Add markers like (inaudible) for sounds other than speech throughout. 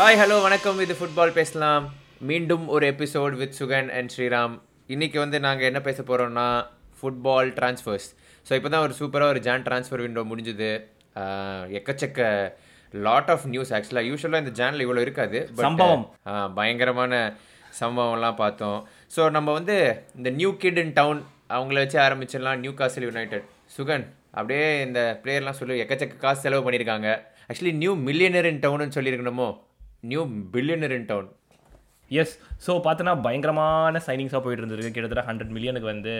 Hi hello வணக்கம். இது football பேசலாம். மீண்டும் ஒரு episode with Sugan and Sriram இன்னைக்கு வந்து நாங்கள் என்ன பேச போகிறோம்னா ஃபுட்பால் ட்ரான்ஸ்ஃபர்ஸ் ஸோ இப்போ தான் ஒரு சூப்பராக ஒரு ஜான் ட்ரான்ஸ்ஃபர் விண்டோ முடிஞ்சுது. எக்கச்சக்க லாட் ஆஃப் நியூஸ் ஆக்சுவலாக யூஸ்வலாக இந்த ஜானில் இவ்வளோ இருக்காது சம்பவம். பயங்கரமான சம்பவம்லாம் பார்த்தோம். ஸோ நம்ம வந்து இந்த நியூ கிட் இன் டவுன் அவங்கள வச்சு ஆரம்பிச்சிடலாம் நியூ காசில் யுனைடெட் சுகன் அப்படியே இந்த பிளேயர்லாம் சொல்லி எக்கச்சக்க காசு செலவு பண்ணியிருக்காங்க. ஆக்சுவலி நியூ மில்லியனர் இன் டவுன்னு சொல்லியிருக்கணுமோ? New billionaire in town yes so பார்த்தோன்னா பயங்கரமான சைனிங்ஸாக போயிட்டு இருந்திருக்கு கிட்டத்தட்ட ஹண்ட்ரட் மில்லியனுக்கு வந்து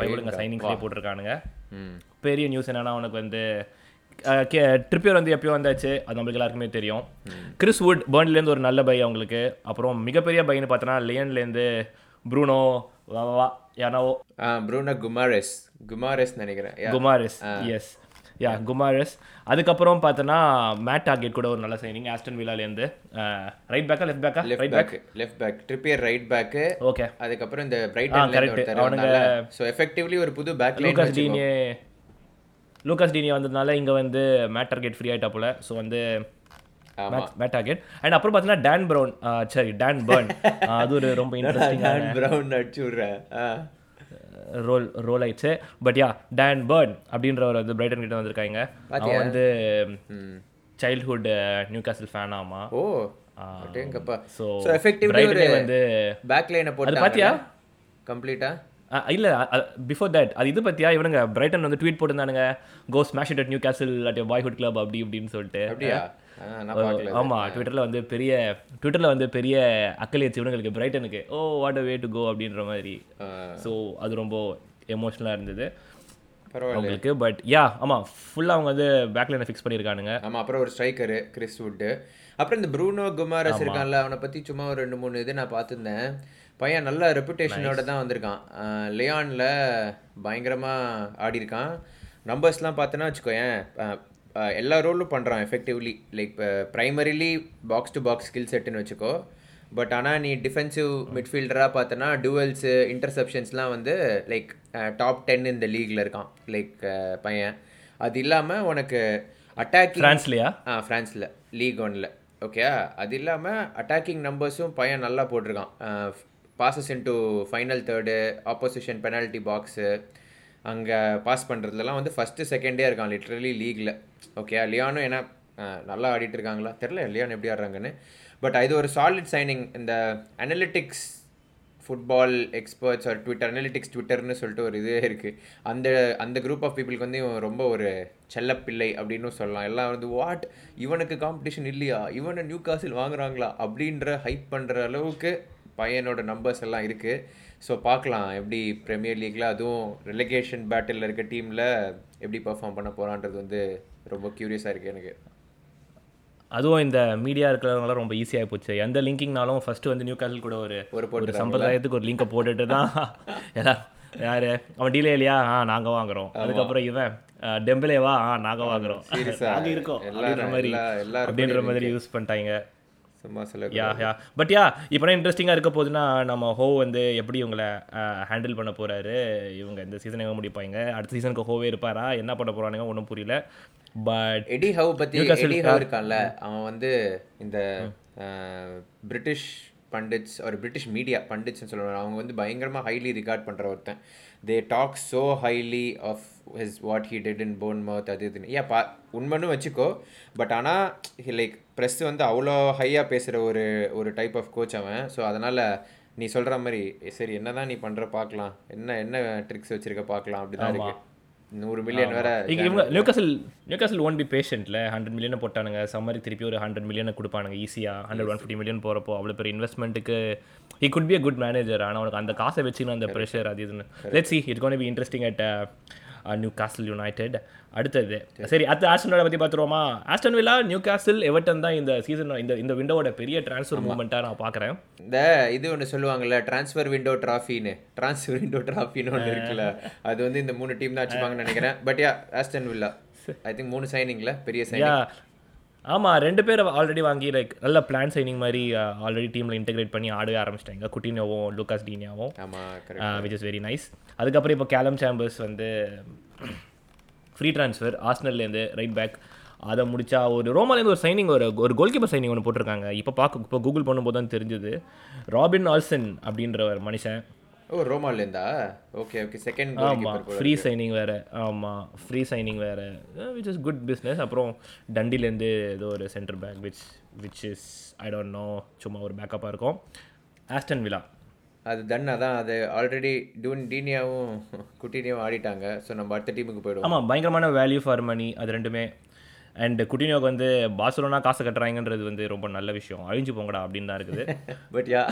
பைபிளுங்க சைனிங்ஸ்லேயே போட்டிருக்கானுங்க. பெரிய நியூஸ் என்னன்னா அவனுக்கு வந்து ட்ரிப்பியர் வந்து எப்பயோ வந்தாச்சு. அது நம்மளுக்கு எல்லாருக்குமே தெரியும். கிறிஸ் வுட் பேர்ன்லேருந்து ஒரு நல்ல பை அவங்களுக்கு. அப்புறம் மிகப்பெரிய பையன்னு பார்த்தோன்னா லியன்லேருந்து ப்ரூனோ யானோ ப்ரூனோ குமாரஸ் குமாரஸ் நினைக்கிறேன். குமாரிஸ் எஸ் யா குமாரிஸ் அதுக்கப்புறம் பார்த்தோன்னா மேட் டார்கெட் கூட ஒரு நல்ல சைனிங் ஆஸ்டன் வில்லாலேருந்து ரைட் பேக்கா லெஃப்ட் பேக்கா left right back left back Trippier right back okay அதுக்கப்புறம் இந்த பிரைட்டன். ஒருத்தர் அவனுங்க- ஸோ எஃபெக்டிவ்லி ஒரு புது back Lucas Digne Lucas Digne வந்ததுனால இங்கே வந்து மேட் டார்கெட் ஃப்ரீ ஆகிட்டா போல. ஸோ வந்து மேட் டார்கெட் அண்ட் அப்புறம் பார்த்தீங்கன்னா டான் ப்ரௌன் சரி டான் பர்ன் (laughs) அது ஒரு ரொம்ப இன்ட்ரெஸ்டிங்கான பிரவுன் அடிச்சு விட்றேன். ரோல் ரோல் ஆயிடுச்சு. பட் யா டான் பர்ன் அப்படின்றவர் வந்து பிரைட்டன் கிட்ட வந்திருக்காங்க. அவன் வந்து சைல்ட்ஹுட் நியூ காசில் ஃபேன் ஆமா. ஓ ஸோ எஃபெக்டிவ்லி வந்து பேக் லைனை போட்டு பாத்தியா? கம்ப்ளீட்டா இல்ல பிஃபோர் தட் அது இது பத்தியா? இவனுங்க பிரைட்டன் வந்து tweet போட்டிருந்தானுங்க go smash it at Newcastle at boyhood club அப்படி இப்படின்னு சொல்லிட்டு. அப்படியா? ஆ, நான் பார்க்கல ஆமா ட்விட்டர்ல வந்து பெரிய ட்விட்டர்ல வந்து பெரிய அக்கலேட்ஸ் இவனுங்களுக்கு பிரைட்டனுக்கு oh what a way to go அப்படின்ற மாதிரி. ஸோ அது ரொம்ப எமோஷனலாக இருந்தது. பரவாயில்ல அவங்களுக்கு பட் யா ஆமா ஃபுல்லா அவங்க வந்து பேக்லைனை ஃபிக்ஸ் பண்ணியிருக்கானுங்க ஆமா அப்புறம் ஒரு ஸ்ட்ரைக்கரு கிறிஸ் வுட்டு அப்புறம் இந்த ப்ரூனோ குமாரஸ் இருக்கான்ல அவனை பத்தி சும்மா ஒரு ரெண்டு மூணு இது நான் பார்த்துருந்தேன். பையன் நல்ல ரெப்புடேஷனோட தான் வந்திருக்கான். லியான்ல பயங்கரமா ஆடி இருக்கான் நம்பர்ஸ்லாம் பார்த்தோன்னா வச்சுக்கோயேன் எல்லா ரோலும் பண்ணுறான் effectively like primarily box to box skill செட்டுன்னு வச்சுக்கோ. பட் ஆனால் நீ டிஃபென்சிவ் மிட்ஃபீல்டராக பார்த்தோன்னா டுவெல்ஸு இன்டர்செப்ஷன்ஸ்லாம் வந்து லைக் டாப் டென் இந்த லீக்ல இருக்கான். லைக் பையன். அது இல்லாமல் உனக்கு அட்டாக்கிங் பிரான்ஸ்லயா ஆ ஃப்ரான்ஸில் லீக் ஒன்ல ஓகே அது இல்லாமல் அட்டாக்கிங் நம்பர்ஸும் பையன் நல்லா போட்டிருக்கான். Passes into final third opposition penalty box அங்கே பாஸ் பண்ணுறதுலலாம் வந்து ஃபஸ்ட்டு செகண்டே இருக்கான் லிட்ரலி லீக்ல ஓகே லியானும் ஏன்னா நல்லா ஆடிட்டு இருக்காங்களா? தெரில லியான் எப்படி ஆடுறாங்கன்னு. பட் இது ஒரு சாலிட் சைனிங் இந்த analytics football experts or Twitter analytics ட்விட்டர்னு சொல்லிட்டு ஒரு இதே இருக்குது அந்த அந்த குரூப் ஆஃப் பீப்புளுக்கு வந்து இவன் ரொம்ப ஒரு செல்லப்பிள்ளை அப்படின்னு சொல்லலாம். எல்லாம் வந்து வாட் இவனுக்கு காம்படிஷன் இல்லையா? இவனை நியூ காசில் வாங்குறாங்களா? அப்படின்ற ஹைப் பண்ணுற அளவுக்கு பையனோட நம்பர்ஸ் எல்லாம் இருக்குது ஸோ பார்க்கலாம் எப்படி ப்ரீமியர் லீக்கில் அதுவும் ரெலிகேஷன் பேட்டில் இருக்க டீமில் எப்படி பெர்ஃபார்ம் பண்ண போகிறான்றது வந்து ரொம்ப க்யூரியஸாக இருக்குது எனக்கு. அதுவும் இந்த மீடியா இருக்கிறவங்களாம் ரொம்ப ஈஸியாக போச்சு. எந்த லிங்கிங்னாலும் ஃபர்ஸ்ட் வந்து நியூ காசல் கூட ஒரு ஒரு சம்பிரதாயத்துக்கு ஒரு லிங்கை போட்டுட்டு தான் (laughs) யாரு? அவன் டீலே இல்லையா? ஆ நாங்க வாங்குறோம். அதுக்கப்புறம் இவன் அஹ், டெம்பலேவா ஆ நாங்க வாங்குறோம்? நாங்க இருக்கோம். அப்படின்ற மாதிரி அப்படின்ற மாதிரி யூஸ் பண்ணிட்டாங்க. சும்மா சொல்ல யா யா பட் யா இப்போ இன்ட்ரெஸ்டிங்காக இருக்க போகுதுன்னா நம்ம ஹோ வந்து எப்படி இவங்களை ஹேண்டில் பண்ண போறாரு? இவங்க இந்த சீசன் எங்க முடிப்பாங்க? அடுத்த சீசனுக்கு ஹோவே இருப்பாரா? என்ன பண்ண போறானுங்க? ஒன்றும் புரியல. But Eddie Howe Newcastle Eddie Howe இருக்கான்ல அவன் வந்து இந்த பிரிட்டிஷ் பண்டிட்ஸ் ஒரு பிரிட்டிஷ் மீடியா பண்டிட்ஸ்னு சொல்லுவாங்க. அவங்க வந்து பயங்கரமாக ஹைலி ரிகார்ட் பண்ணுற ஒருத்தன். They talk so highly of his what he did in Bournemouth அது இதுன்னு. ஏன் பா உண்மைன்னு வச்சுக்கோ பட் ஆனால் லைக் ப்ரெஸ் வந்து அவ்வளோ ஹையாக பேசுகிற ஒரு ஒரு டைப் ஆஃப் கோச் அவன். ஸோ அதனால் நீ சொல்கிற மாதிரி சரி என்ன தான் நீ பண்ணுற பார்க்கலாம். என்ன என்ன ட்ரிக்ஸ் வச்சிருக்க பார்க்கலாம்? அப்படி தான் இருக்கு. நூறு மில்லியன் வேற இவங்க நியூகாசல் நியூகாசல் ஒன் பி பேஷண்ட்ல ஹண்ட்ரட் மில்லியனை போட்டானுங்க. சம்மரி திருப்பி ஒரு ஹண்ட்ரட் மில்லியனை கொடுப்பானுங்க ஈஸியாக ஹண்ட்ரட் ஒன் ஃபிஃப்டி மில்லியன் போகிறப்போ அவ்வளோ பெரிய இன்வெஸ்ட்மெண்ட்டுக்கு he could be a good manager ஆனால் அவனுக்கு அந்த காசை வச்சுன்னு அந்த ப்ரெஷர் அது இதுன்னு. Let see it gonna be interesting at Newcastle United அடுத்தது. சரி அடுத்து ஆஸ்டன் வில்லா பற்றி பார்த்துருவோமா? Aston Villa Newcastle Everton தான் இந்த சீசன் இந்த இந்த விண்டோவோட பெரிய ட்ரான்ஸ்ஃபர் மூமெண்ட்டாக நான் பார்க்குறேன். இந்த இது ஒன்று சொல்லுவாங்கல்ல ட்ரான்ஸ்ஃபர் விண்டோ ட்ராஃபின்னு ட்ரான்ஸ்ஃபர் விண்டோ ட்ராஃபின்னு ஒன்று இருக்குல்ல. அது வந்து இந்த மூணு டீம் தான் வச்சுப்பாங்கன்னு நினைக்கிறேன். But yeah Aston Villa I think மூணு சைனிங்ல பெரிய சைனிங் ஆமாம் ரெண்டு பேர் ஆல்ரெடி வாங்கி லைக் நல்ல பிளான் சைனிங் மாதிரி ஆல்ரெடி டீமில் இன்டெகிரேட் பண்ணி ஆடவே ஆரம்பிச்சிட்டாங்க. குட்டினோவும் லூகாஸ் டீனியாவும் விச் இஸ் வெரி நைஸ் அதுக்கப்புறம் இப்போ கேலம் சாம்பர்ஸ் வந்து ஃப்ரீ ட்ரான்ஸ்ஃபர் ஆஸ்னல்லேருந்து ரைட் பேக் அதை முடிச்சா ஒரு ரோமாலேருந்து ஒரு சைனிங் ஒரு ஒரு கோல் கீப்பர் சைனிங் ஒன்று போட்டிருக்காங்க. இப்போ பார்க்க இப்போ கூகுள் பண்ணும்போது தான் தெரிஞ்சது. ராபின் ஆல்சன் அப்படின்ற ஒரு மனுஷன். ஓ ரோமாலேருந்தா ஓகே ஓகே செகண்ட் ஆமாம் ஃப்ரீ சைனிங் வேறு. ஆமாம் ஃப்ரீ சைனிங் வேறு. விச் இஸ் குட் பிஸ்னஸ் அப்புறம் டண்டிலேருந்து ஏதோ ஒரு centre back which which is I don't know சும்மா ஒரு பேக்கப்பாக இருக்கும். ஆஸ்டன் விலா அது தன். அதான் அது ஆல்ரெடி டூன் டீனியாவும் குட்டினியாவும் ஆடிட்டாங்க. ஸோ நம்ம அடுத்த டீமுக்கு போயிடுவோம். ஆமாம் பயங்கரமான வேல்யூ ஃபார் மணி அது ரெண்டுமே அண்ட் குட்டினியோக்கு வந்து பார்சலோனா காசு கட்டுறாங்கன்றது வந்து ரொம்ப நல்ல விஷயம். அழிஞ்சு போங்கடா அப்படின்னு தான் இருக்குது. (laughs) பட் யா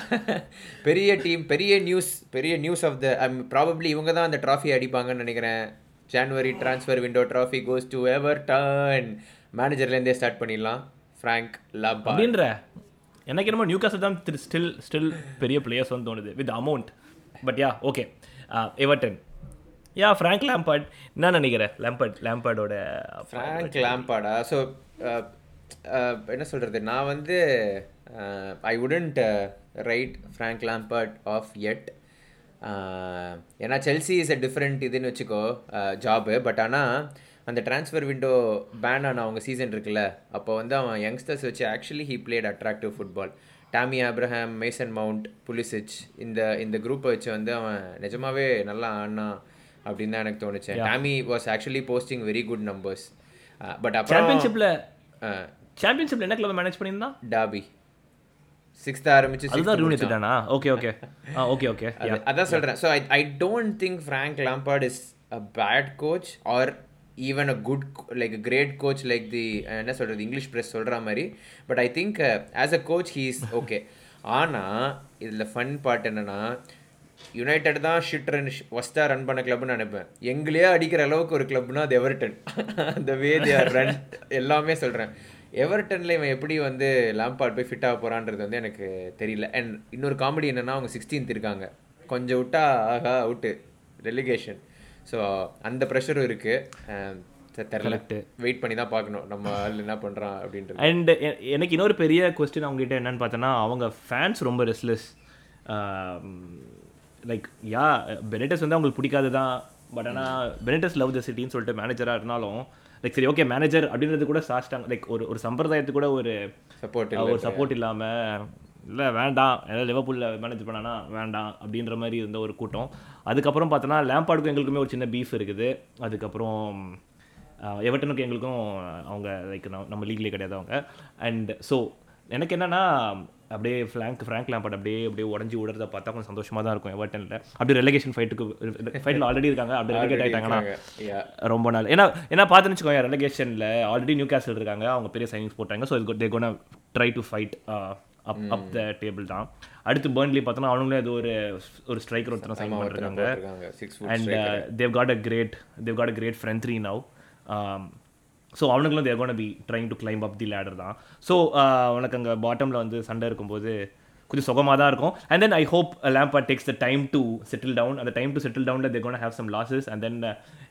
பெரிய டீம் பெரிய நியூஸ் பெரிய நியூஸ் ஆஃப் த ப்ராபப்ளி இவங்க தான் அந்த ட்ராஃபி அடிப்பாங்கன்னு நினைக்கிறேன். January transfer window trophy goes to Everton மேனேஜர்லேருந்தே start பண்ணிடலாம். ஃப்ராங்க் லாம்பா அப்படின்ற எனக்கு என்னமோ நியூ காசல் தான் ஸ்டில் ஸ்டில் பெரிய பிளேயர்ஸ் வந்து தோணுது with amount but yeah okay Everton yeah Frank Lampard என்ன நினைக்கிறேன் லேம்பர்ட் லேம்பர்டோட ஃப்ராங்க் லேம்பர்டா ஸோ என்ன சொல்கிறது நான் வந்து I wouldn't write Frank Lampard off yet ஏன்னா செல்சி இஸ் அ டிஃப்ரெண்ட் இதுன்னு வச்சுக்கோ ஜாபு பட் ஆனால் அந்த ட்ரான்ஸ்ஃபர் விண்டோ பேன் ஆன அவங்க சீசன் இருக்குல்ல அப்போ வந்து அவன் யங்ஸ்டர்ஸ் வச்சு actually he played attractive football Tammy Abraham Mason Mount Pulisic இந்த இந்த குரூப்பை வச்சு வந்து அவன் நிஜமாவே நல்லா ஆடினான். அப்படின்னு தான் எனக்கு தோணுச்சு. Tommy was actually posting very good numbers but அப்புறம் சாம்பியன்ஷிப்பில் சாம்பியன்ஷிப்பில் என்ன கிளப் மேனேஜ் பண்ணியிருந்தான் டாபி சிக்ஸ்த் ஆரம்பிச்சு அதுதான் ரூன் எடுத்துட்டானா? ஓகே ஓகே ஓகே ஓகே அது- அதான் சொல்கிறேன் so I I don't think Frank Lampard is a bad coach or even a good like great coach like the என்ன சொல்கிறது இங்கிலீஷ் ப்ரெஸ் சொல்கிற மாதிரி. But I think as a coach he is okay ஆனால் இதில் fun part என்னன்னா United தான் shit run ஒஸ்டா run பண்ண கிளப்னு நினைப்பேன். எங்களையே அடிக்கிற அளவுக்கு ஒரு கிளப்னா அது எவர்டன் அந்த வே தே ஆர் ரன் எல்லாமே சொல்கிறேன் எவர்டனில் இவன் எப்படி வந்து லாம்பார்ட் போய் ஃபிட் ஆக போகிறான்றது வந்து எனக்கு தெரியல. அண்ட் இன்னொரு காமெடி என்னென்னா அவங்க சிக்ஸ்டீன்த் இருக்காங்க. கொஞ்சம் விட்டா ஆகா அவுட்டு ரெலிகேஷன் ஸோ அந்த ப்ரெஷரும் இருக்குது தெரில வெயிட் பண்ணி தான் பார்க்கணும். நம்ம ஆள் என்ன பண்ணுறான் அப்படின்றது. அண்ட் எனக்கு இன்னொரு பெரிய கொஸ்டின் அவங்ககிட்ட என்னன்னு பார்த்தோன்னா அவங்க ஃபேன்ஸ் ரொம்ப ரெஸ்ட்லெஸ் லைக் யா பெனிட்டஸ் வந்து அவங்களுக்கு பிடிக்காது தான் பட் ஆனால் பெனிட்டஸ் லவ் த சிட்டின்னு சொல்லிட்டு மேனேஜராக இருந்தாலும் லைக் சரி ஓகே மேனேஜர் அப்படின்றது கூட சாஸ்டாங்க லைக் ஒரு ஒரு சம்பிரதாயத்துக்கு கூட ஒரு சப்போர்ட் ஒரு சப்போர்ட் இல்லாமல் இல்லை வேண்டாம். ஏதாவது லிவர்பூலில் மேனேஜ் பண்ணானா வேண்டாம் அப்படின்ற மாதிரி இருந்த ஒரு கூட்டம். அதுக்கப்புறம் பார்த்தோன்னா லேம்பார்டுக்கும் எங்களுக்குமே ஒரு சின்ன பீஃப் இருக்குது. அதுக்கப்புறம் எவர்டனுக்கும் எங்களுக்கும் அவங்க லைக் நம்ம லீக்லேயே கிடையாது அவங்க. அண்ட் ஸோ எனக்கு என்னன்னா அப்படியே ஃப்ளாங்க் ஃப்ராங்க் லேம்பார்ட் அப்படியே அப்படியே உடஞ்சி விடுறத பார்த்தா கொஞ்சம் சந்தோஷமாக தான் இருக்கும் எவர்டனில் அப்படியே ரெலகேஷன் ஃபைட்டுக்கு ஃபைட்டில் ஆல்ரெடி இருக்காங்க. அப்படி ரெலகேட் ஆகிட்டாங்கன்னா ரொம்ப நாள். ஏன்னா ஏன்னா பார்த்துன்னு வச்சுக்கோங்க ரெலகேஷனில் ஆல்ரெடி நியூ கேசல் இருக்காங்க. அவங்க பெரிய சைனிங்ஸ் போட்டாங்க. ஸோ இது they gonna try to fight up up the table தான். அடுத்து பேர்ன்லி பார்த்தோன்னா அவங்களே அது ஒரு ஒரு ஸ்ட்ரைக்கர் ஒருத்தனை சைன் பண்ணிருக்காங்க. And they got a great they got a great front three now so அவனுங்களும் they gonna be trying to climb up the ladder தான். ஸோ உனக்கு அங்கே பாட்டமில் வந்து சண்டை இருக்கும்போது கொஞ்சம் சுகமாக தான் இருக்கும். And then I hope Lampard takes the time to settle down அந்த டைம் டு செட்டில் டவுனில் they gonna have some losses and then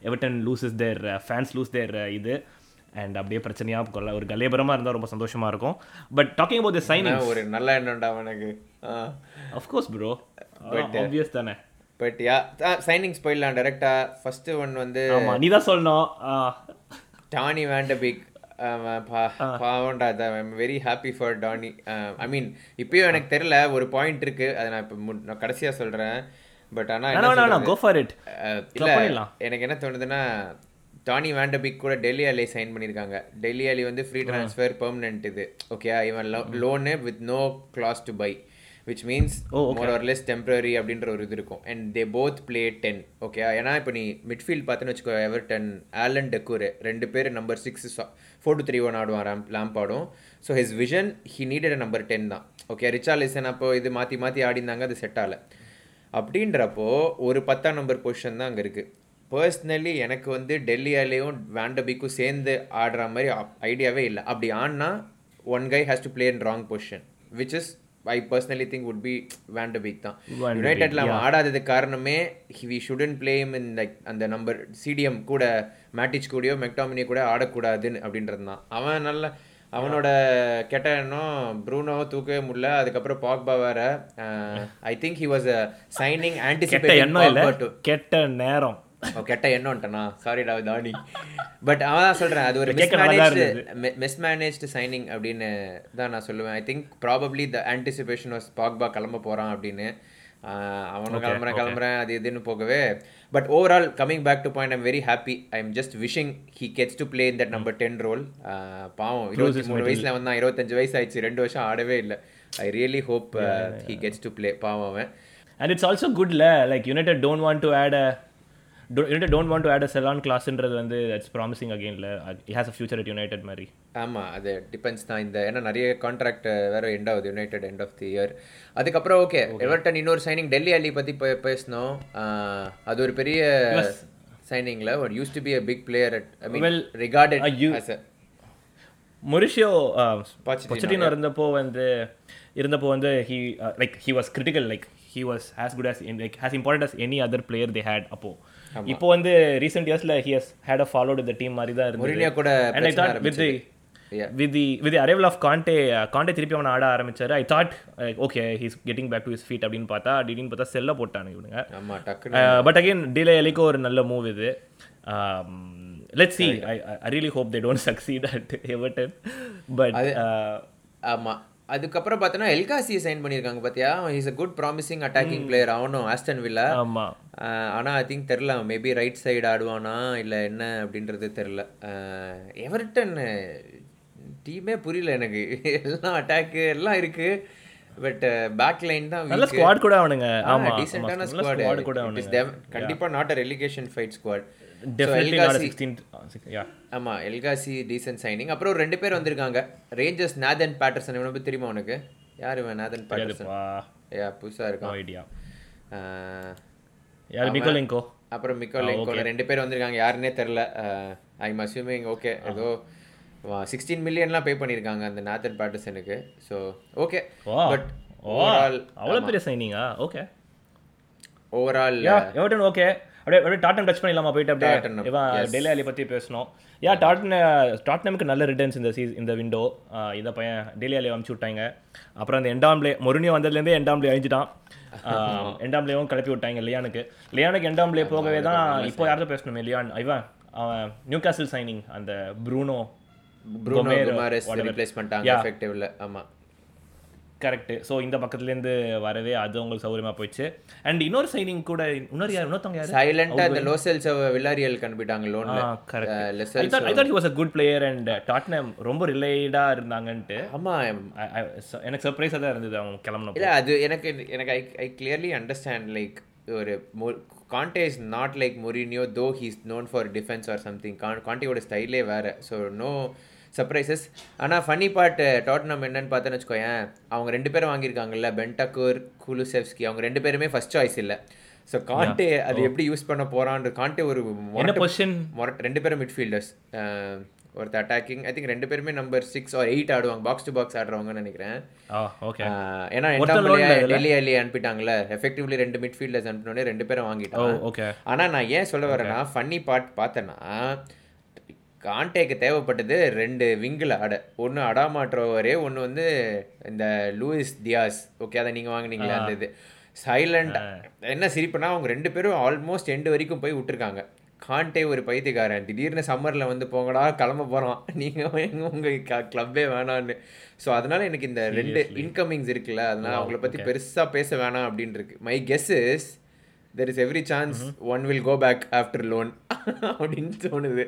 Everton loses their fans lose their இது. அண்ட் அப்படியே பிரச்சனையாக கொள்ள ஒரு கலேபரமாக இருந்தால் ரொம்ப சந்தோஷமாக இருக்கும். But talking about the signing ஒரு நல்ல எண்ணம்டா அவனுக்கு. அஃப்கோர்ஸ் ப்ரோ ஆப்வியஸ் தானே. பட் யா சைனிங்ஸ் போயிடலாம். டேரெக்டாக ஃபஸ்ட்டு ஒன் வந்து நீ தான் சொல்லணும். Danny van de Beek பாவண்டா I'm very happy for Donny I mean இப்பயும் எனக்கு தெரியல ஒரு பாயிண்ட் இருக்கு. அதை நான் இப்போ கடைசியாக சொல்கிறேன் பட் ஆனால் கோ ஃபார் இட் இல்லை எனக்கு என்ன தோணுதுன்னா டானி வேண்டபிக் கூட டெல்லி அலி சைன் பண்ணியிருக்காங்க டெல்லி அலி வந்து ஃப்ரீ ட்ரான்ஸ்ஃபர் பெர்மனெண்ட் இது. ஓகே இவன் loan with no clause to buy which means more or less temporary அப்படின்ற ஒரு இது இருக்கும். And they both play ten okay ஏன்னா இப்போ நீ மிட்ஃபீல்ட் பார்த்துன்னு வச்சுக்கோ எவர் டென் ஆலன் டெக்கூர் ரெண்டு பேர் number six four two three one ஆடுவான் ரேம் லேம்பாடும் so his vision he needed number ten தான். ஓகே ரிச்சாலிசன் அப்போ இது மாற்றி மாற்றி ஆடிந்தாங்க அது செட் ஆகலை. அப்படின்றப்போ ஒரு பத்தாம் நம்பர் பொசிஷன் தான் அங்கே இருக்குது பர்சனலி எனக்கு வந்து டெல்லியாலேயும் வேண்டபிக்கும் சேர்ந்து ஆடுற மாதிரி ஐடியாவே இல்லை. அப்படி ஆடினா one guy has to play in wrong position which is I personally think would be வேண்டபிக் தான். யுனைடெட்ல அவன் ஆடாததுக்கு காரணமே we shouldn't play in like அந்த நம்பர் சிடிஎம் கூட மேட்டிச் கூடயோ மெக்டாமினி கூட ஆடக்கூடாதுன்னு அப்படின்றது தான். அவன் நல்ல அவனோட கெட்ட எண்ணம் ப்ரூனோ தூக்கவே முடியல. அதுக்கப்புறம் பாக்பா வேற. I think he was signing anticipating கெட்ட நேரம். கெட்ட எண்ணம்ட்டனா சாரிடா தானி பட் அவன் தான் சொல்கிறேன் அது ஒரு மிஸ்மேனேஜ்டு மிஸ்மேனேஜ்டு சைனிங் அப்படின்னு தான் நான் சொல்லுவேன். I think probably the anticipation was Pogba கிளம்ப போகிறான் அப்படின்னு. அவனும் கிளம்புறேன் கிளம்புறேன் அது இதுன்னு போகவே. But overall coming back to point I'm very happy I am just wishing he gets to play in that number ten role பாவம் இருபத்தி மூணு வயசில் வந்தான் இருபத்தஞ்சு வயசு ஆயிடுச்சு ரெண்டு வருஷம் ஆடவே இல்லை. I really hope he gets to play பாவம் அவன். And it's also குட்ல like United don't want to add a United don't want to add a challan கிளாஸ்ன்றது வந்து that's promising அகெயின்ல it has a future at United மாதிரி. ஆமாம் அது depends தான். இந்த ஏன்னா நிறைய கான்ட்ராக்ட் வேற எண்ட் ஆகுது United end of the year அதுக்கப்புறம் ஓகே எவர்டன் இன்னொரு சைனிங் டெல்லி அலி பற்றி பேசினோம். அது ஒரு பெரிய சைனிங்கில் ஒரு use to be a big player at I mean regarded Mauricio Pochettino இருந்தப்போ வந்து இருந்தப்போ வந்து he like he was critical like he was has good as like has important as any other player they had அப்போ. இப்போ வந்து recent இயர்ஸ்ல he has had a followed இந்த team மாதிரி தான் இருந்தது. கூட and I thought with. With the with arrival of Kanté Kanté திருப்பி அவனை ஆட ஆரம்பிச்சாரு. I thought okay he's getting back to his feet அப்படின்னு பார்த்தா திடீர்னு பார்த்தா செல்ல போட்டானுங்க இவனுங்க. பட் அகைன் டிலே அலிக்கும் ஒரு நல்ல மூவ் இது. Let see I I really hope they don't succeed at Everton but ஆமாம் அதுக்கப்புறம் பார்த்தோன்னா எல்காசி சைன் பண்ணியிருக்காங்க பார்த்தியா is a good promising attacking player அவனும் ஆஸ்டன் வில்லா ஆமா. ஆனால் ஐ திங்க் தெரில மேபி ரைட் சைடு ஆடுவானா இல்லை என்ன அப்படின்றது தெரில எவர்டன் டீமே புரியல எனக்கு. எல்லாம் அட்டாக்கு எல்லாம் இருக்கு. பட் பேக் லைன் தான் நல்ல ஸ்குவாட் கூட அவனுங்க. ஆமா ஸ்குவாட் ஸ்குவாட் கூட அவனுங்க. கண்டிப்பா not a relegation fight squad definitely not 16 yeah ஆமா எல்காசி டீசென்ட் சைனிங் அப்புறம் ரெண்டு பேர் வந்திருக்காங்க. ரேஞ்சர்ஸ் நாதன் பேட்டர்சன் இவனை பத்தி தெரியுமா உனக்கு? யார் இவன் நாதன் பேட்டர்சன் ஏ புதுசா இருக்கான். ஐடியா யார் மிக்கோலெங்கோ அப்புறம் மிக்கோலிங்கோல ரெண்டு பேர் வந்திருக்காங்க. யாருன்னே தெரில ஐம் அஸ்யூமிங் ஓகே ஏதோ சிக்ஸ்டீன் மில்லியன்லாம் பே பண்ணியிருக்காங்க அந்த நாத்தன் பேட்டர்சனுக்கு ஸோ ஓகே பட் ஓவரால் அவ்வளவு பெரிய சைனிங்கா okay overall yeah Everton okay அப்படியே அப்படியே டாட்டன் டச் பண்ணிடலாமா? போயிட்டு அப்படியே இவன் டெல்லி அலி பற்றி பேசணும். யா டாட்டன் டாட்னமுக்கு நல்ல ரிட்டர்ன்ஸ் இந்த சீஸ் இந்த விண்டோ இதை பையன் டெல்லி அலி அமுச்சு விட்டாங்க. அப்புறம் அந்த எண்டாம்லே மொருனியோ வந்ததுலேருந்தே எண்டாம்லே அழிஞ்சிட்டான். எண்டாம்லேயும் கிளப்பி விட்டாங்க லியானுக்கு. லியானுக்கு எண்டாம்லே போகவே தான் இப்போ யார்கிட்ட பேசணுமே? லியான் இவன் அவன் நியூ கேசல் சைனிங் அந்த ப்ரூனோ ப்ரூனோ. ரீப்ளேஸ் பண்ணிட்டாங்க. எஃபெக்டிவ்ல ஆமா. கரெக்ட் ஸோ இந்த பக்கத்துலேருந்து வரவே அது உங்களுக்கு சௌகரியமா போயிடுச்சு. அண்ட் இன்னொரு சைனிங் கூட இன்னொரு யார்? இன்னொருத்தவங்க யார்? சைலண்டா இந்த லோசெல்ஸ் வில்லாரியல் கண்டுபிட்டாங்க லோன்ல correct I thought he was a good player and Tottenham ரொம்ப ரிலேடா இருந்தாங்கன்ட்டு. ஆமா I- I- so- எனக்கு சர்ப்ரைஸாக தான் இருந்தது அவங்க கிளம்பணும் இல்ல அது எனக்கு எனக்கு I I clearly understand like ஒரு Conte is not like Mourinho though he's known for defence or something கான்டேயோட ஸ்டைலே வேற. ஸோ நோ சர்ப்ரைசஸ் ஆனால் ஃபன்னி பார்ட் டாட்னம் என்னன்னு பார்த்தேன்னு வச்சுக்கோயேன். அவங்க ரெண்டு பேரும் வாங்கியிருக்காங்கல்ல பென்டக்கூர் குலுசெவ்ஸ்கி அவங்க ரெண்டு பேருமே ஃபர்ஸ்ட் சாய்ஸ் இல்லை. ஸோ கான்டே அது எப்படி யூஸ் பண்ண போறான்ற கான்டே ஒரு மொரட் ரெண்டு பேரும் மிட்ஃபீல்டர்ஸ் ஒருத்தர் அட்டாக்கிங் ஐ திங்க் ரெண்டு பேருமே நம்பர் சிக்ஸ் ஆர் எயிட் ஆடுவாங்க. பாக்ஸ் டு பாக்ஸ் ஆடுறவங்கன்னு நினைக்கிறேன். ஓகே ஆஹ் ஏன்னா ஒருத்தன் எண்டாம் loan ல இதுல? டெல்லி அலி அனுப்பிட்டாங்கல்ல. எஃபெக்டிவ்லி ரெண்டு மிட்ஃபீல்டர்ஸ் அனுப்பினோடனே ரெண்டு பேரும் ஓ வாங்கிட்டான் ஓகே ஆனா நான் ஏன் சொல்ல வரேன்னா ஃபன்னி பார்ட் பார்த்தேன்னா கான்டேக்கு தேவைப்பட்டது ரெண்டு விங்கில் ஆட ஒன்று அடாமா ட்ரோவரு ஒன்று வந்து இந்த லூயிஸ் தியாஸ். ஓகே அதை நீங்கள் வாங்குனீங்களே அந்த இது. சைலண்ட் என்ன சிரிப்புனா அவங்க ரெண்டு பேரும் ஆல்மோஸ்ட் எண்டு வரைக்கும் போய் விட்டுருக்காங்க. கான்டே ஒரு பைத்தியக்காரன். திடீர்னு சம்மரில் வந்து போங்கடா கிளம்ப போகிறோம் (laughs) நீங்கள் எங்க உங்கள் கிளப்பே வேணான்னு. ஸோ அதனால எனக்கு இந்த ரெண்டு இன்கமிங்ஸ் இருக்குல்ல அதனால அவங்கள பற்றி பெருசாக பேச வேணாம் அப்படின்னு இருக்கு. My guess is there is every chance one will go back after loan அப்படின்னு தோணுது.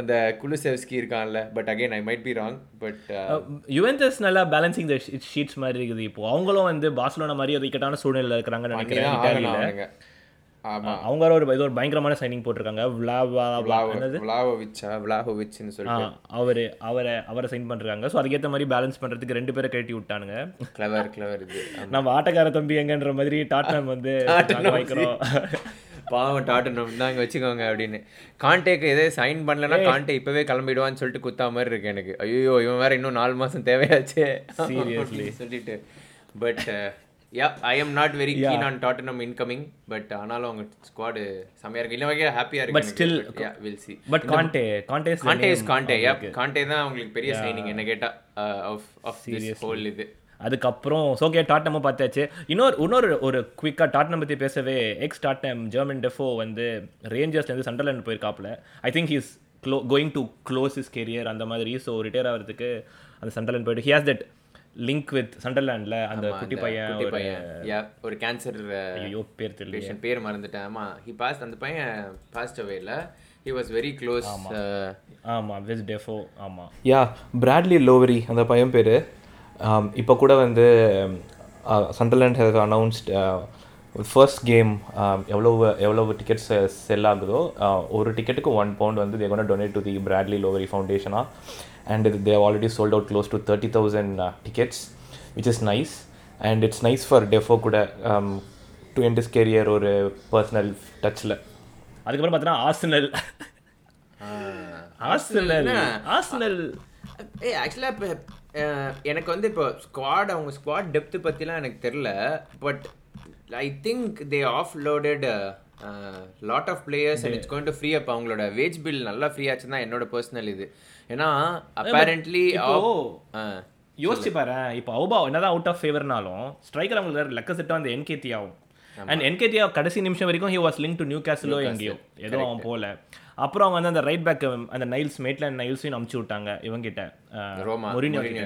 அந்த குலுசெவ்ஸ்கி இருக்கான்ல but again I might be wrong but Juventus நல்லா பேலன்சிங் த ஷீட்ஸ் மாதிரி இருக்குது இப்போ. அவங்களும் வந்து பாஸ்லோனா மாதிரி ஒரு இக்கட்டான சூழ்நிலையில் இருக்கிறாங்கன்னு நினைக்கிறேன் அவங்க. ஒரு இது ஒரு பயங்கரமான சைனிங் போட்டிருக்காங்க. விளாவா என்னது? விளாவோவிச்சா விளாஹோவிச்னு சொல்லிட்டு. அவர் அவரை அவரை சைன் பண்ணிருக்காங்க ஸோ அதுக்கேற்ற மாதிரி பேலன்ஸ் பண்ணுறதுக்கு ரெண்டு பேரை கட்டி விட்டானுங்க. கிளவர் கிளவர் இது. நம்ம ஆட்டக்கார தம்பி எங்கன்ற மாதிரி டாட்னம் வந்து நாங்க வைக்கிறோம் பாவம் டாட்டனும் இந்தாங்க வச்சுக்கோங்க அப்படின்னு. கான்டேக்கு எதே சைன் பண்ணலன்னா கான்டே இப்பவே கிளம்பிடுவான்னு சொல்லிட்டு குத்தா மாதிரி இருக்கு எனக்கு. ஐயோ இவன் வேற இன்னும் நாலு மாசம் தேவையாச்சே. சொல்லிட்டு. But yeah I am not very keen on Tottenham incoming but ஆனாலும் அவங்க ஸ்குவாடு செமையா இருக்கு. இன்ன வகையில் ஹாப்பியா இருக்கு But still, yeah will see but Conte Conte Conte is Conte yeah Conte தான் அவங்களுக்கு பெரிய சைனிங் என்ன கேட்டா ஆஃப் ஆஃப் திஸ் ஹோல் இது. அதுக்கப்புறம் ஓகே டாட்னமும் பார்த்தாச்சு. இன்னொரு இன்னொரு ஒரு குயிக்காக டாட்னம் பற்றி பேசவே எக்ஸ் டாட்னம் ஜெர்மன் டெஃபோ வந்து ரேஞ்சர்ஸ்லேருந்து Sunderland போயிருக்காப்புல. I think he's close going to close his career அந்த மாதிரி. ஸோ ரிட்டையர் ஆகிறதுக்கு அந்த சண்டர்லேண்ட் போயிட்டு he has that link with சண்டர்லேண்டில் அந்த குட்டி பையன் குட்டி ஒரு பையன். யா ஒரு கேன்சர் ஐயோ பேர் தெரியல பேர் மறந்துட்டேன். ஆமா ஹி பாஸ் அந்த பையன் பாஸ்ட் அவேல ஹி வாஸ் வெரி க்ளோஸ் ஆமாம் வெஸ் டெஃபோ ஆமாம் யா பிராட்லி லோவரி அந்த பையன் பேர். இப்போ கூட வந்து Sunderland has announced first game எவ்வளோ எவ்வளோ டிக்கெட்ஸ் செல் ஆகுதோ uh, ஒரு டிக்கெட்டுக்கு ஒன் பவுண்ட் வந்து தேவன donate to the Bradley Lowery ஃபவுண்டேஷனா and they already sold out close to thirty thousand tickets which is nice and it's nice for Defoe கூட to end his career ஒரு personal டச்சில் அதுக்கப்புறம் பார்த்தீங்கன்னா Arsenal Arsenal Arsenal ஏ ஆக்சுவலாக இப்போ எனக்கு வந்து இப்போ ஸ்குவாட் அவங்க ஸ்குவாட் டெப்த் பற்றிலாம் எனக்கு தெரில but I think they have loaded lot of players and it's going to free up அவங்களோட வேஜ் பில் நல்லா ஃப்ரீ ஆச்சுன்னு தான் என்னோட பர்சனல் இது. ஏன்னா அப்பேரண்ட்லி யோசிச்சு பாரு இப்போ அவுபா என்னதான் அவுட் ஆஃப் ஃபேவர்னாலும் ஸ்ட்ரைக்கர் அவங்களுக்கு லக்க செட்டாக அந்த என்கேத்தி ஆகும் அண்ட் என்கேடியா கடைசி நிமிஷம் வரைக்கும் he was link to new கேசலோ எங்கேயோ. ஏதோ அவன் போல. அப்புறம் அவங்க வந்து அந்த ரைட் பேக் அந்த நைல்ஸ் மேட்லேண்ட் நைல்ஸையும் அமுச்சு விட்டாங்க இவங்கிட்ட.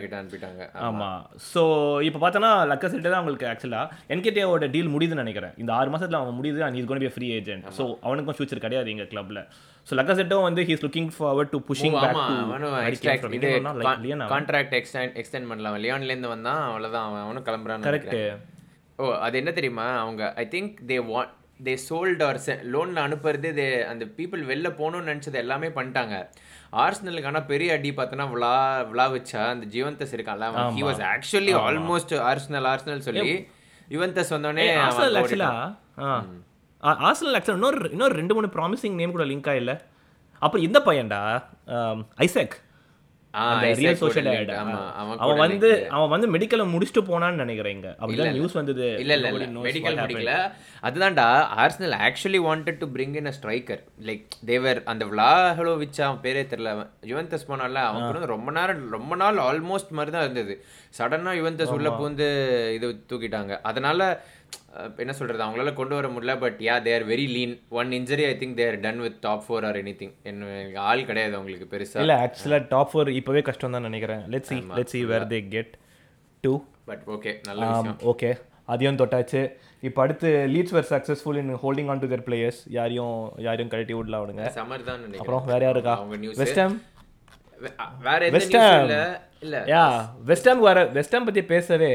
கிட்ட அனுப்பிட்டாங்க. ஆமா. ஸோ இப்போ பார்த்தோன்னா லக்க செட்டு தான் அவங்களுக்கு ஆக்சுவலாக என்கேடியாவோட டீல் முடியுதுன்னு நினைக்கிறேன். இந்த ஆறு மாசத்துல அவன் முடியுது and is gonna be free agent so அவனுக்கும் ஃபியூச்சர் கிடையாது எங்க கிளப்ல ஸோ லக்க செட்டும் வந்து he's looking forward to pushing இது கான்ட்ராக்ட் எக்ஸ்டெண்ட் எக்ஸ்டெண்ட் பண்ணலாம். லியான்ல இருந்து வந்தான் அவ்வளவுதான். அவன் அவனும் கிளம்புறான்னு கரெக்ட் ஓ அது என்ன தெரியுமா? அவங்க I think they want they sold or லோனில் அனுப்புறது தே அந்த பீப்புள் வெளில போகணும்னு நினச்சது எல்லாமே பண்ணிட்டாங்க. ஆர்ஸ்னலுக்கு ஆனால் பெரிய அடி பார்த்தோன்னா விழா விழா வச்சா அந்த ஜீவந்தஸ் இருக்கான்ல he was actually almost Arsenal Arsenal சொல்லி யுவந்தஸ் வந்தோடனே ஆர்சனல் ஆக்சுவலா ஆர்சனல் ஆக்சுவலா இன்னொரு இன்னொரு ரெண்டு மூணு ப்ராமிசிங் நேம் கூட லிங்க் ஆயில்ல அப்புறம் இந்த பையன்டா ஐசக் ரியல் சோஷியல் அவன் வந்து அவன் வந்து மெடிக்கலை முடிச்சுட்டு போனான்னு நினைக்கிறேன் இங்க. அப்படிதான் நியூஸ் வந்தது. இல்ல இல்ல மெடிக்கல் முடிக்கல அதுதான்டா Arsenal actually wanted to bring in a striker like they were அந்த விளாஹலோவிச் அவன் பேரே தெரியல. அவன் யுவந்தஸ் போனால அவன் கூட ரொம்ப நேரம் ரொம்ப நாள் ஆல்மோஸ்ட் மாதிரி தான் இருந்தது சடனா யுவந்தஸ் உள்ள பூந்து இது தூக்கிட்டாங்க. அதனால என்ன சொல்றது அவங்களால கொண்டு வர முடியல but yeah they're very lean one injury I think they're done with top four or anything என்ன ஆள் கிடையாது அவங்களுக்கு பெருசா. இல்ல ஆக்சுவலா டாப் ஃபோர் இப்பவே கஷ்டம் தான் நினைக்கிறேன். Let's see let's see where they get to but okay நல்ல ஓகே அதையும் தொட்டாச்சு. இப்போ அடுத்து Leeds were successful in holding on to their players யாரையும் யாரையும் கழட்டி விடல அவனுங்க. சமர் தான் அப்புறம் வேற அவங்க நியூஸ் வெஸ்டம் வேற Ham. இல்ல? யா வெஸ்டாம் வர வெஸ்டாம் பற்றி பேசவே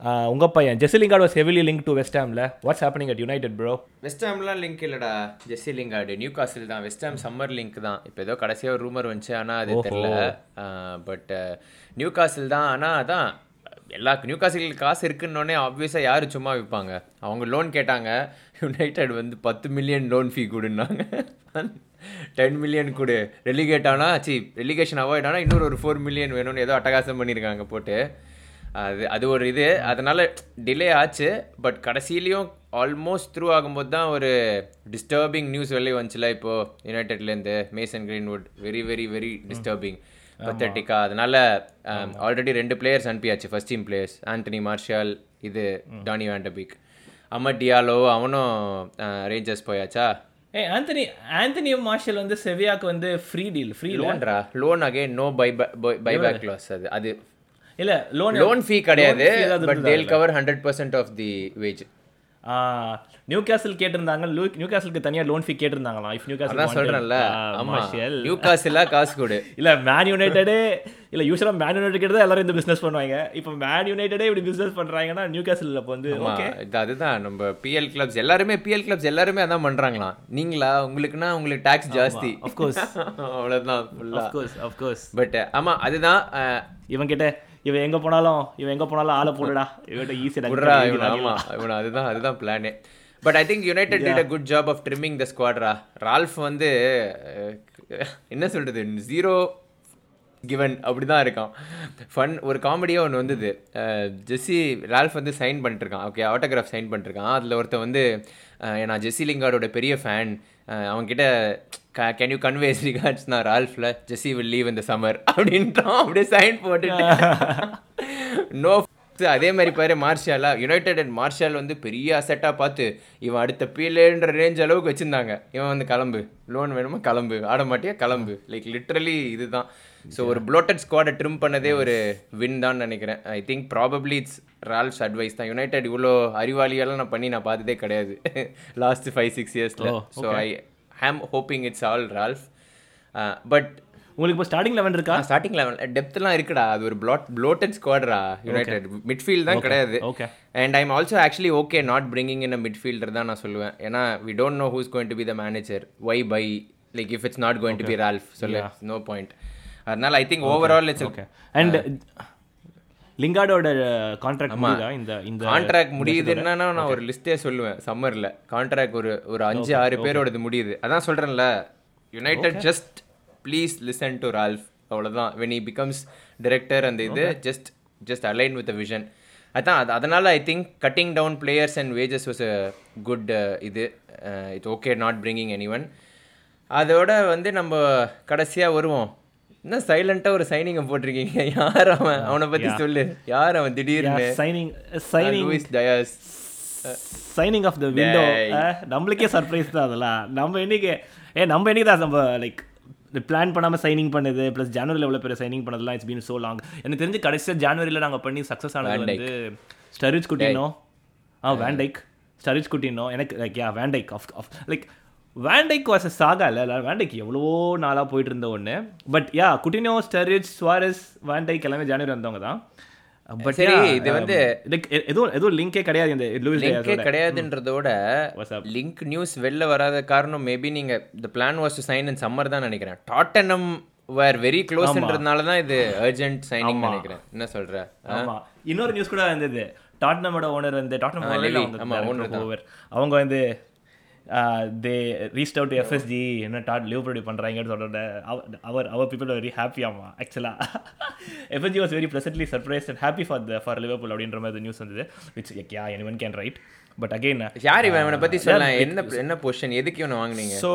ஆஹ், உங்க பையன். Jesse Lingard was heavily link to வெஸ்டாம்ல what's happening at United bro வெஸ்டாம்லாம் link இல்லடா. ஜெஸ்ஸி லிங்கார்டு நியூ காசில் தான் வெஸ்டாம் சம்மர் லிங்க் தான். இப்போ ஏதோ கடைசியாக ஒரு ரூமர் வந்துச்சு ஆனால் அது தெரில பட் நியூ காசில் தான். ஆனால் அதான் எல்லா நியூ காசில் காசு இருக்குன்னொடனே ஆப்வியஸாக யார் சும்மா விற்பாங்க அவங்க லோன் கேட்டாங்க. யுனைடெட் வந்து பத்து மில்லியன் லோன் ஃபீ கொடுன்னாங்க. டென் மில்லியன் கொடு. ரெலிகேட் ஆனால் சி ரெலிகேஷன் அவாய்ட் ஆனால் இன்னொரு ஒரு ஃபோர் மில்லியன் வேணும்னு ஏதோ அட்டகாசம் பண்ணியிருக்காங்க போட்டு. அது அது ஒரு இது. அதனால டிலே ஆச்சு. பட் கடைசியிலையும் ஆல்மோஸ்ட் த்ரூ ஆகும்போது தான் ஒரு டிஸ்டர்பிங் நியூஸ் வெளியே வந்துச்சுல. இப்போ யுனைடெட்லேருந்து Mason Greenwood very very very disturbing பத்தட்டிக்கா அதனால ஆல்ரெடி ரெண்டு players அனுப்பியாச்சு. First team players Anthony Martial இது Danny van de Beek Amad Diallo அவனும் ரேஞ்சர்ஸ் போயாச்சா? ஏ ஆந்தனி ஆந்தனி மார்ஷல் வந்து செவியாக்கு வந்து free deal free லோன்ரா loan again no buy buy back loss அது. அது இல்ல லோன் லோன் ஃபீ கிடையாது but they'll cover hundred percent of the wage new கேசல் கேட்டிருந்தாங்க நியூ கேசலுக்கு தனியா லோன் ஃபீ கேட்டிருந்தாங்களாம் இஃப் நியூ கேசல் சொல்றேன்ல ஆமா. நியூ காசுல காசு கொடு. (laughs) இல்ல மேன் யுனைடெடே இல்ல யூஸ்வலா மேன் யுனைடெட் கிட்ட எல்லாரும் இந்த பிசினஸ் பண்ணுவாங்க. இப்போ மேன் யுனைடெடே இப்படி பிசினஸ் பண்றாங்கன்னா நியூ கேசல் அப்போ வந்து இது அதுதான் நம்ம பிஎல் கிளப்ஸ் எல்லாருமே பிஎல் கிளப்ஸ் எல்லாருமே அதான் பண்றாங்களாம். நீங்களா உங்களுக்குன்னா உங்களுக்கு டாக்ஸ் ஜாஸ்தி. of course. (laughs) அவ்வளவுதான் of course of course but ஆமா அதுதான் இவன் கிட்ட இவன் எங்க போனாலும் இவன் எங்க போனாலும் ஆளை போடுடா. இவன்கிட்ட விட்றா ஈஸியா இவன் ஆமா இவன் அதுதான் அதுதான் பிளானே but I think United did a good job of trimming the ஸ்குவாட்ரா Ralf வந்து என்ன சொல்றது ஜீரோ கிவன் அப்படிதான் இருக்கான். ஃபன் ஒரு காமெடியாக ஒன்று வந்தது. ஜெஸ்ஸி ரால்ஃப் வந்து சைன் பண்ணிட்டுருக்கான். ஓகே ஆட்டோகிராஃப் சைன் பண்ணிட்டுருக்கான். அதில் ஒருத்தன் வந்து நான் ஜெஸ்ஸி லிங்கார்டோட பெரிய ஃபேன் அவன்கிட்ட கேன் யூ கன்வேஸ் ரிகார்ட்ஸ் நான் ரால்ஃபில் ஜெஸ்ஸி வில் லீவ் இந்த சம்மர் அப்படின்ட்டான் அப்படியே சைன் போட்டுட்டு. (laughs) நோ அதே மாதிரி பாரு மார்ஷாலா யுனைடெட் அண்ட் மார்ஷால் வந்து பெரிய அசெட்டாக பார்த்து இவன் அடுத்த பீலேன்ற ரேஞ்ச் அளவுக்கு வச்சுருந்தாங்க. இவன் வந்து கிளம்பு. லோன் வேணுமா? கிளம்பு. ஆட மாட்டியா? கிளம்பு. லைக் லிட்ரலி இதுதான். ஸோ ஒரு ப்ளோட்டட் ஸ்குவாடை ட்ரிம் பண்ணதே ஒரு வின் தான் நினைக்கிறேன். I think probably it's Ralf's advice தான். யுனைடெட் இவ்வளோ அறிவாளியெல்லாம் நான் பண்ணி நான் பார்த்ததே கிடையாது. லாஸ்ட் ஃபைவ் சிக்ஸ் இயர்ஸில் so I am hoping it's all Ralf but உங்களுக்கு இப்போ ஸ்டார்டிங் லெவன் இருக்கா? ஸ்டார்டிங் லெவல் டெப்த்லாம் இருக்குடா. அது ஒரு ப்ளாட் ப்ளோட்டட் ஸ்குவாட்ரா யுனைடெட் மிட்ஃபீல்ட் தான் கிடையாது. Okay and I'm also actually okay not bringing in a midfielder தான் நான் சொல்லுவேன். ஏன்னா we don't know who's going to be the manager why buy like if it's not going to be Ralf சொல்லு no point அதனால I think overall it's okay and லிங்கார்டோட contract முடியுதா? இந்த இந்த contract முடியுதுன்னா நான் ஒரு லிஸ்ட்டே சொல்லுவேன் சம்மரில் கான்ட்ராக்ட் ஒரு ஒரு அஞ்சு ஆறு பேரோடது முடியுது. அதான் சொல்கிறேன்ல United just please listen to Ralf அவ்வளோதான் வென் he பிகம்ஸ் டிரெக்டர் அந்த இது just just align with vision அதான் அது அதனால் I think cutting down players and wages was a good இது. It's okay not bringing anyone அதோட வந்து நம்ம கடைசியாக வருவோம். என்ன சைலண்ட்டாக ஒரு சைனிங்கை போட்டிருக்கீங்க? யார் அவன்? அவனை பற்றி சொல்லு. யார் அவன் திடீர்னு? Signing signing Luis Diaz signing of the window நம்மளுக்கே சர்ப்ரைஸ் தான் அதெல்லாம். நம்ம இன்னைக்கு ஏ நம்ம இன்னைக்கு தான் நம்ம லைக் பிளான் பண்ணாமல் சைனிங் பண்ணது ப்ளஸ் ஜனவரியில் எவ்வளோ பேர் சைனிங் பண்ணதெல்லாம் இட்ஸ் பீன் சோ லாங் எனக்கு தெரிஞ்சு கடைசியாக ஜனவரியில் நாங்கள் பண்ணி சக்ஸஸ் ஆனது வந்து ஸ்டரிச் குட்டினோ ஆ வேண்டைக் ஸ்டரிச் குட்டினோ எனக்கு like yeah van Dijk of of like van Dijk was சாகா இல்லை வேண்டைக் எவ்வளவோ நாளாக போயிட்டு இருந்த ஒன்று பட் யா குட்டினோ ஸ்டரிச் சுவாரஸ் வேண்டைக் எல்லாமே ஜனவரி வந்தவங்க தான். பட் சரி, இது வந்து- லைக் எதுவும் எதுவும் லிங்கே கிடையாது இந்த லிங்கே கிடையாதுன்றதோட? லிங்க் நியூஸ் வெளில வராத காரணம் மேபி நீங்க the plan was to sign in summer தான் நினைக்கிறேன். டாட்டனம் வேர் வெரி க்ளோஸ்ன்றதுனால தான் இது அர்ஜென்ட் சைனிங் நினைக்கிறேன். என்ன சொல்ற? இன்னொரு நியூஸ் கூட இருந்தது டாட்னமோட ஓனர் வந்து டாட்னம் ஓவர் அவங்க வந்து தே ரீஸ்ட் அவுட் எஃப்எஸ்ஜி என்ன டாட் லிவ் ப்ரொடியூ பண்ணுறாங்கன்னு சொல்கிற அவர் அவர் பீப்புள் வெரி ஹாப்பி ஆமா ஆக்சுவலாக FSG was very pleasantly surprise and happy for the for Liverpool அப்படின்ற மாதிரி நியூஸ் வந்தது. Which yeah anyone can write but again யார் இவன் இவனை பத்தி சொல்ல என்ன என்ன பொசிஷன் எதுக்கு இவனை வாங்குனீங்க? So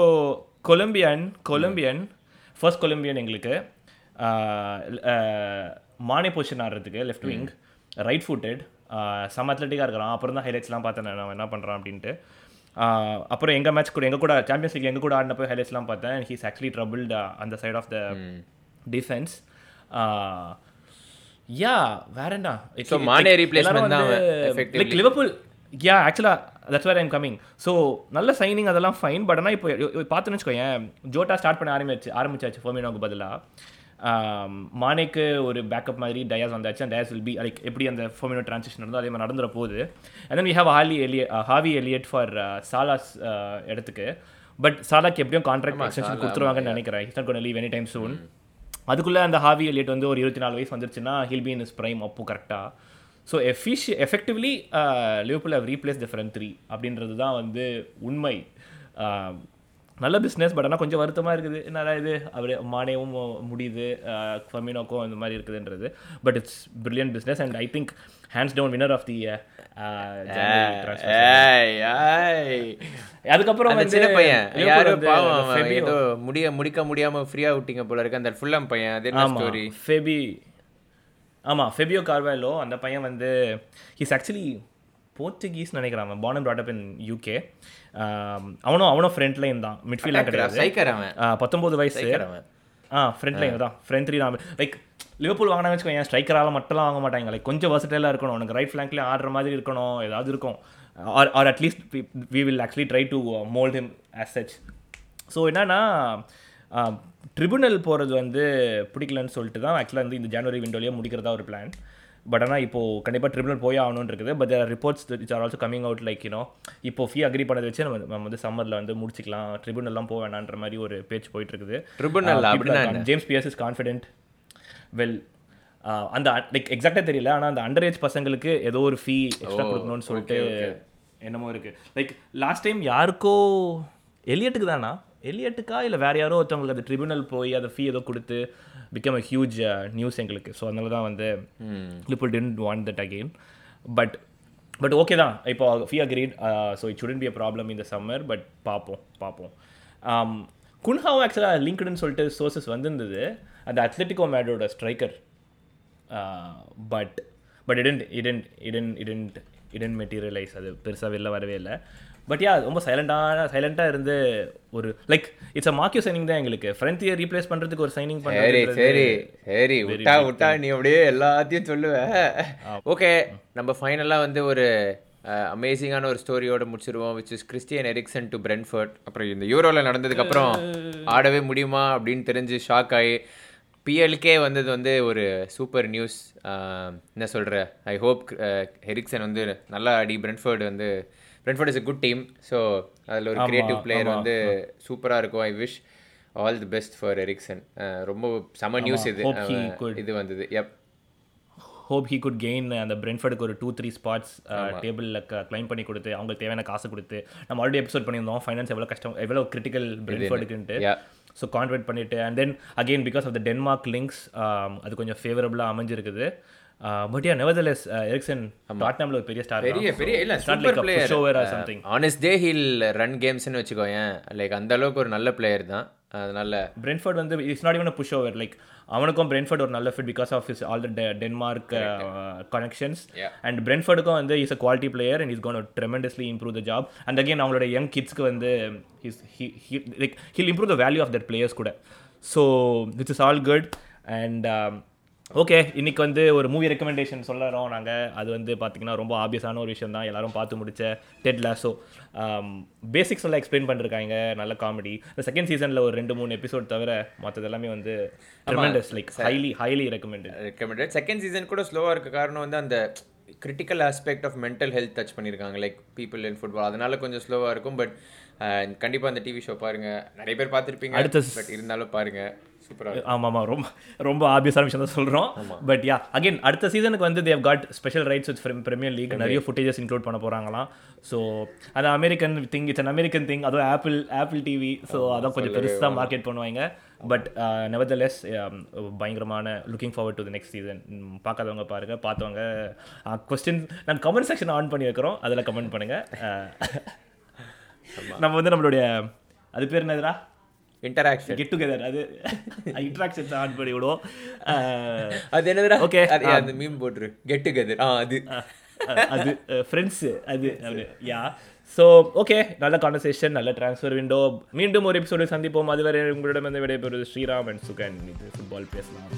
Colombian Colombian first Colombian எங்களுக்கு மானே பொசிஷன் ஆடுறதுக்கு left wing right footed some அத்லட்டிக்காக இருக்கிறான். அப்புறம் தான் ஹைலைட்ஸ்லாம் பார்த்தேன் நான். என்ன பண்ணுறான் அப்படின்ட்டு. அப்புறம் எங்கள் மேட்ச் கூட எங்கள் கூட சாம்பியன்ஸ் லீக் எங்கள் கூட ஆடினப்போ ஹைலைட்ஸ்லாம் பார்த்தேன். ஹீஸ் ஆக்சுவலி ட்ரபிள்ட் அந்த side of the defence yeah வேற என்ன? தான் effectively. லைக் லிவர்பூல் யா ஆக்சுவலாக that's where I'm coming so நல்ல சைனிங் அதெல்லாம் ஃபைன் பட் ஆனால் இப்போ பார்த்துன்னு வச்சுக்கோயேன் ஜோட்டா ஸ்டார்ட் பண்ண ஆரம்பிச்சு ஆரம்பிச்சாச்சு ஃபோமினோக்கு பதிலாக மானேக்கு ஒரு பேக்கப் மாதிரி டயாஸ் வந்தாச்சு. அந்த டயாஸ் வில் பி லைக் எப்படி அந்த ஃபோமினோ ட்ரான்சிஷன் இருந்தோ அதே மாதிரி நடந்துற போகுது. And then we have Harvey Elliott Harvey Elliott for Salah's இடத்துக்கு. பட் சாலாக்கு எப்படியும் கான்ட்ராக்ட் எக்ஸ்டென்ஷன் கொடுத்துருவாங்கன்னு நினைக்கிறேன். It's not gonna leave any time soon அதுக்குள்ளே அந்த ஹாவி எலியட் வந்து ஒரு இருபத்தி நாலு வயசு வந்துருச்சுன்னா he'll be in his prime அப்போ கரெக்டாக so எஃபிஷி effectively Liverpool how replace the front three அப்படின்றது தான் வந்து உண்மை. நல்ல பிஸ்னஸ் பட் ஆனால் கொஞ்சம் வருத்தமாக இருக்குது. என்னடா இது? அவர் மானேவும் முடியுது. ஃபர்மினோக்கும் இந்த மாதிரி இருக்குதுன்றது. But it's brilliant business and I think hands down winner of the. அதுக்கப்புறம் சின்ன பையன் Liverpool யாரு வந்து பாவம் அந்த அவன் Fabio- ஏதோ முடிய முடிக்க முடியாம ஃப்ரீயா விட்டீங்க போல இருக்கு. அந்த ஃபுல்லம் பையன் அது ஸ்டோரி ஃபெபி ஆமா ஃபெபியோ கார்வேலோ அந்த பையன் வந்து ஹீஸ் ஆக்சுவலி போர்ச்சுகீஸ் நினைக்கிறான் அவன். Brought up in யூகே அவனும் அவனும் ஃப்ரண்ட் லைன் தான். மிட்ஃபீல்ட்லாம் கிடையாது. பத்தொன்பது வயசு. ஆ ஃப்ரண்ட் லைன் தான். ஃப்ரண்ட் த்ரீ தான் லைக் லிவர்பூல் வாங்கினா வச்சுக்கோங்க ஸ்ட்ரைக்கரால் மட்டும்லாம் வாங்க மாட்டாங்க? லைக் கொஞ்சம் வசட்டலாக இருக்கணும். உனக்கு ரைட் ஃப்ளாங்க்லேயே ஆடுற மாதிரி இருக்கணும். ஏதாவது இருக்கும். Or or at least we will actually try to mould him as such so என்னன்னா ட்ரிபுனல் போகிறது வந்து பிடிக்கலன்னு சொல்லிட்டு தான் ஆக்சுவலாக வந்து இந்த ஜனவரி விண்டோலேயே முடிக்கிறதா ஒரு பிளான் பட் ஆனால் இப்போது கண்டிப்பாக ட்ரிபுனல் போய் ஆகணும்னு இருக்குது. But reports it's are also coming out like you know இப்போ ஃபீ அக்ரி பண்ணதை வச்சு நம்ம நம்ம வந்து சம்மரில் வந்து முடிச்சிக்கலாம். ட்ரிபுனல்லாம் போக வேணான்ற மாதிரி ஒரு பேச்சு போயிட்டு இருக்குது. அப்படின்னா James Pearce is confident well அந்த லைக் எக்ஸாக்டாக தெரியல. ஆனால் அந்த அண்டர் ஏஜ் பசங்களுக்கு ஏதோ ஒரு ஃபீ எக்ஸ்ட்ரா கொடுக்கணும்னு சொல்லிட்டு என்னமோ இருக்கு. லைக் லாஸ்ட் டைம் யாருக்கோ எலியட்டுக்கு தானா? எலியட்டுக்கா? இல்லை வேற யாரோ ஒருத்தவங்களுக்கு அந்த ட்ரிபியூனல் போய் அந்த ஃபீ ஏதோ கொடுத்து பிகம் அ ஹியூஜ் நியூஸ் எங்களுக்கு. ஸோ அதனால தான் வந்து லிப்பிள் tent want that again but but okay தான். இப்போ fee agreed so it shouldn't be a problem இந்த சம்மர் பட் பார்ப்போம் பார்ப்போம். குன்ஹாவும் ஆக்சுவலாக லிங்க்டுன்னு சொல்லிட்டு சோர்சஸ் வந்திருந்தது. அந்த Atletico மேடோட striker but but it didn't it didn't it didn't it didn't it didn't materialise அது பெருசாக வெளில வரவே இல்லை. பட் யா ரொம்ப சைலண்டான சைலண்டாக இருந்து ஒரு like it's a marquee signing தான் எங்களுக்கு. ஃப்ரண்ட்டியர் ரீப்ளேஸ் பண்ணுறதுக்கு ஒரு சைனிங் சரி சரி சரி. விட்டா விட்டா நீ அப்படியே எல்லாத்தையும் சொல்லுவ. ஓகே நம்ம ஃபைனலாக வந்து ஒரு அமேசிங்கான ஒரு ஸ்டோரியோட முடிச்சிருவோம் which is Christian Eriksen to Brentford அப்புறம் இந்த யூரோவில் நடந்ததுக்கப்புறம் ஆடவே முடியுமா அப்படின்னு தெரிஞ்சு ஷாக் ஆகி பிஎல்கே வந்தது வந்து ஒரு சூப்பர் நியூஸ் என்ன சொல்கிற ஐ ஹோப் ஹெரிக்சன் வந்து நல்லா ஆடி பிரென்ஃபர்டு வந்து Brentford is a good team so அதில் ஒரு கிரியேட்டிவ் பிளேயர் வந்து சூப்பராக இருக்கும். I wish all the best for Eriksen ரொம்ப செம நியூஸ் இது. hope he அவன் could. இது வந்தது. எப் ஹோப் ஹீ குட் கெயின் அந்த பிரென்ஃபர்டுக்கு ஒரு டூ த்ரீ ஸ்பாட்ஸ் டேபிளில் கிளைம் பண்ணி கொடுத்து அவங்களுக்கு தேவையான காசு கொடுத்து நம்ம ஆல்ரெடி எபிசோட் பண்ணியிருந்தோம். ஃபைனான்ஸ் எவ்வளோ கஷ்டம் எவ்வளோ கிரிட்டிக்கல் பிரென்ஃபர்டுக்குன்ட்டு. ஸோ கான்வெர்ட் பண்ணிட்டு and then again because of the Denmark links அது கொஞ்சம் ஃபேவரபுளாக அமைஞ்சிருக்குது. பட் யா நெவர்தலெஸ் எரிக்சன் டாட்னாமில் ஒரு பெரிய ஸ்டார் பெரிய பெரிய இல்ல super player shower or something honestly he'll run கேம்ஸ்னு வச்சுக்கோயேன். லைக் அந்த அளவுக்கு ஒரு நல்ல பிளேயர் தான். அதனால பிரென்ஃபர்ட் வந்து it's not even push over like அவனுக்கும் பிரென்ஃபர்ட் ஒரு நல்ல fit because of is all the Denmark connections. And பிரென்ஃபர்டுக்கும் வந்து is a quality player and is gone tremendously improve the job and again அவங்களோட young கிட்ஸ்க்கு வந்து his like he'll improve the value of that players கூட. So this is all good and okay இன்னைக்கு வந்து ஒரு movie recommendation சொல்லறோம் நாங்கள் அது வந்து பார்த்தீங்கன்னா ரொம்ப ஆபியஸான ஒரு விஷயம் தான். எல்லாரும் பார்த்து முடிச்ச டெட் லாஸோ பேசிக்ஸ் எல்லாம் எக்ஸ்பிளைன் பண்ணிருக்காங்க. நல்ல காமெடி இந்த செகண்ட் சீசனில் ஒரு ரெண்டு மூணு எபிசோட் தவிர மற்றது எல்லாமே வந்து tremendous like highly highly recommended recommended second season கூட ஸ்லோவாக இருக்க காரணம் வந்து அந்த critical aspect of mental health touch பண்ணியிருக்காங்க லைக் பீப்புள் இன் ஃபுட்பால் அதனால கொஞ்சம் ஸ்லோவாக இருக்கும். பட் கண்டிப்பாக அந்த டிவி ஷோ பாருங்க. நிறைய பேர் பார்த்துருப்பீங்க. அடுத்த பட் இருந்தாலும் பாருங்க. சூப்பராக ஆமாம் ஆமாம் ரொம்ப ரொம்ப ஆபியஸான விஷயம் தான் சொல்கிறோம் பட் யா அகைன் அடுத்த சீசனுக்கு வந்து they've got special rights with Premier League நிறைய ஃபுட்டேஜஸ் இன்க்ளூட் பண்ண போகிறாங்களாம் ஸோ அது American thing it's an American thing அதுவும் ஆப்பிள் ஆப்பிள் டிவி ஸோ அதான் கொஞ்சம் பெருசாக மார்க்கெட் பண்ணுவாங்க. பட் நெவர்தலெஸ் பயங்கரமான looking forward to the next season பார்க்காதவங்க பாருங்கள் பார்த்தவங்க. கொஸ்டின் நான் கமெண்ட் செக்ஷன் ஆன் பண்ணி வைக்கிறோம். அதில் கமெண்ட் பண்ணுங்கள் நம்ம வந்து நம்மளுடைய அது பேர் என்னதுடா? இன்டராக்ஷன் கெட் டுகெதர் அது இன்ட்ராக்ஷன்ஸ் ஆன் பண்ணி விடுவோம் (laughs) அது என்னதுடா? Okay. அது அந்த மீம் போட்டுரு. கெட் டுகெதர் ஆ அது. அது ஃப்ரெண்ட்ஸு அது யா ஸோ ஓகே நல்ல கான்வர்சேஷன் நல்ல ட்ரான்ஸ்ஃபர் விண்டோ மீண்டும் ஒரு எபிசோடு சந்திப்போம். அதுவரை உங்களிடம் வந்து விடைபெறுவது ஸ்ரீராம் அண்ட் சுகன். இது ஃபுட்பால் பேசலாம்.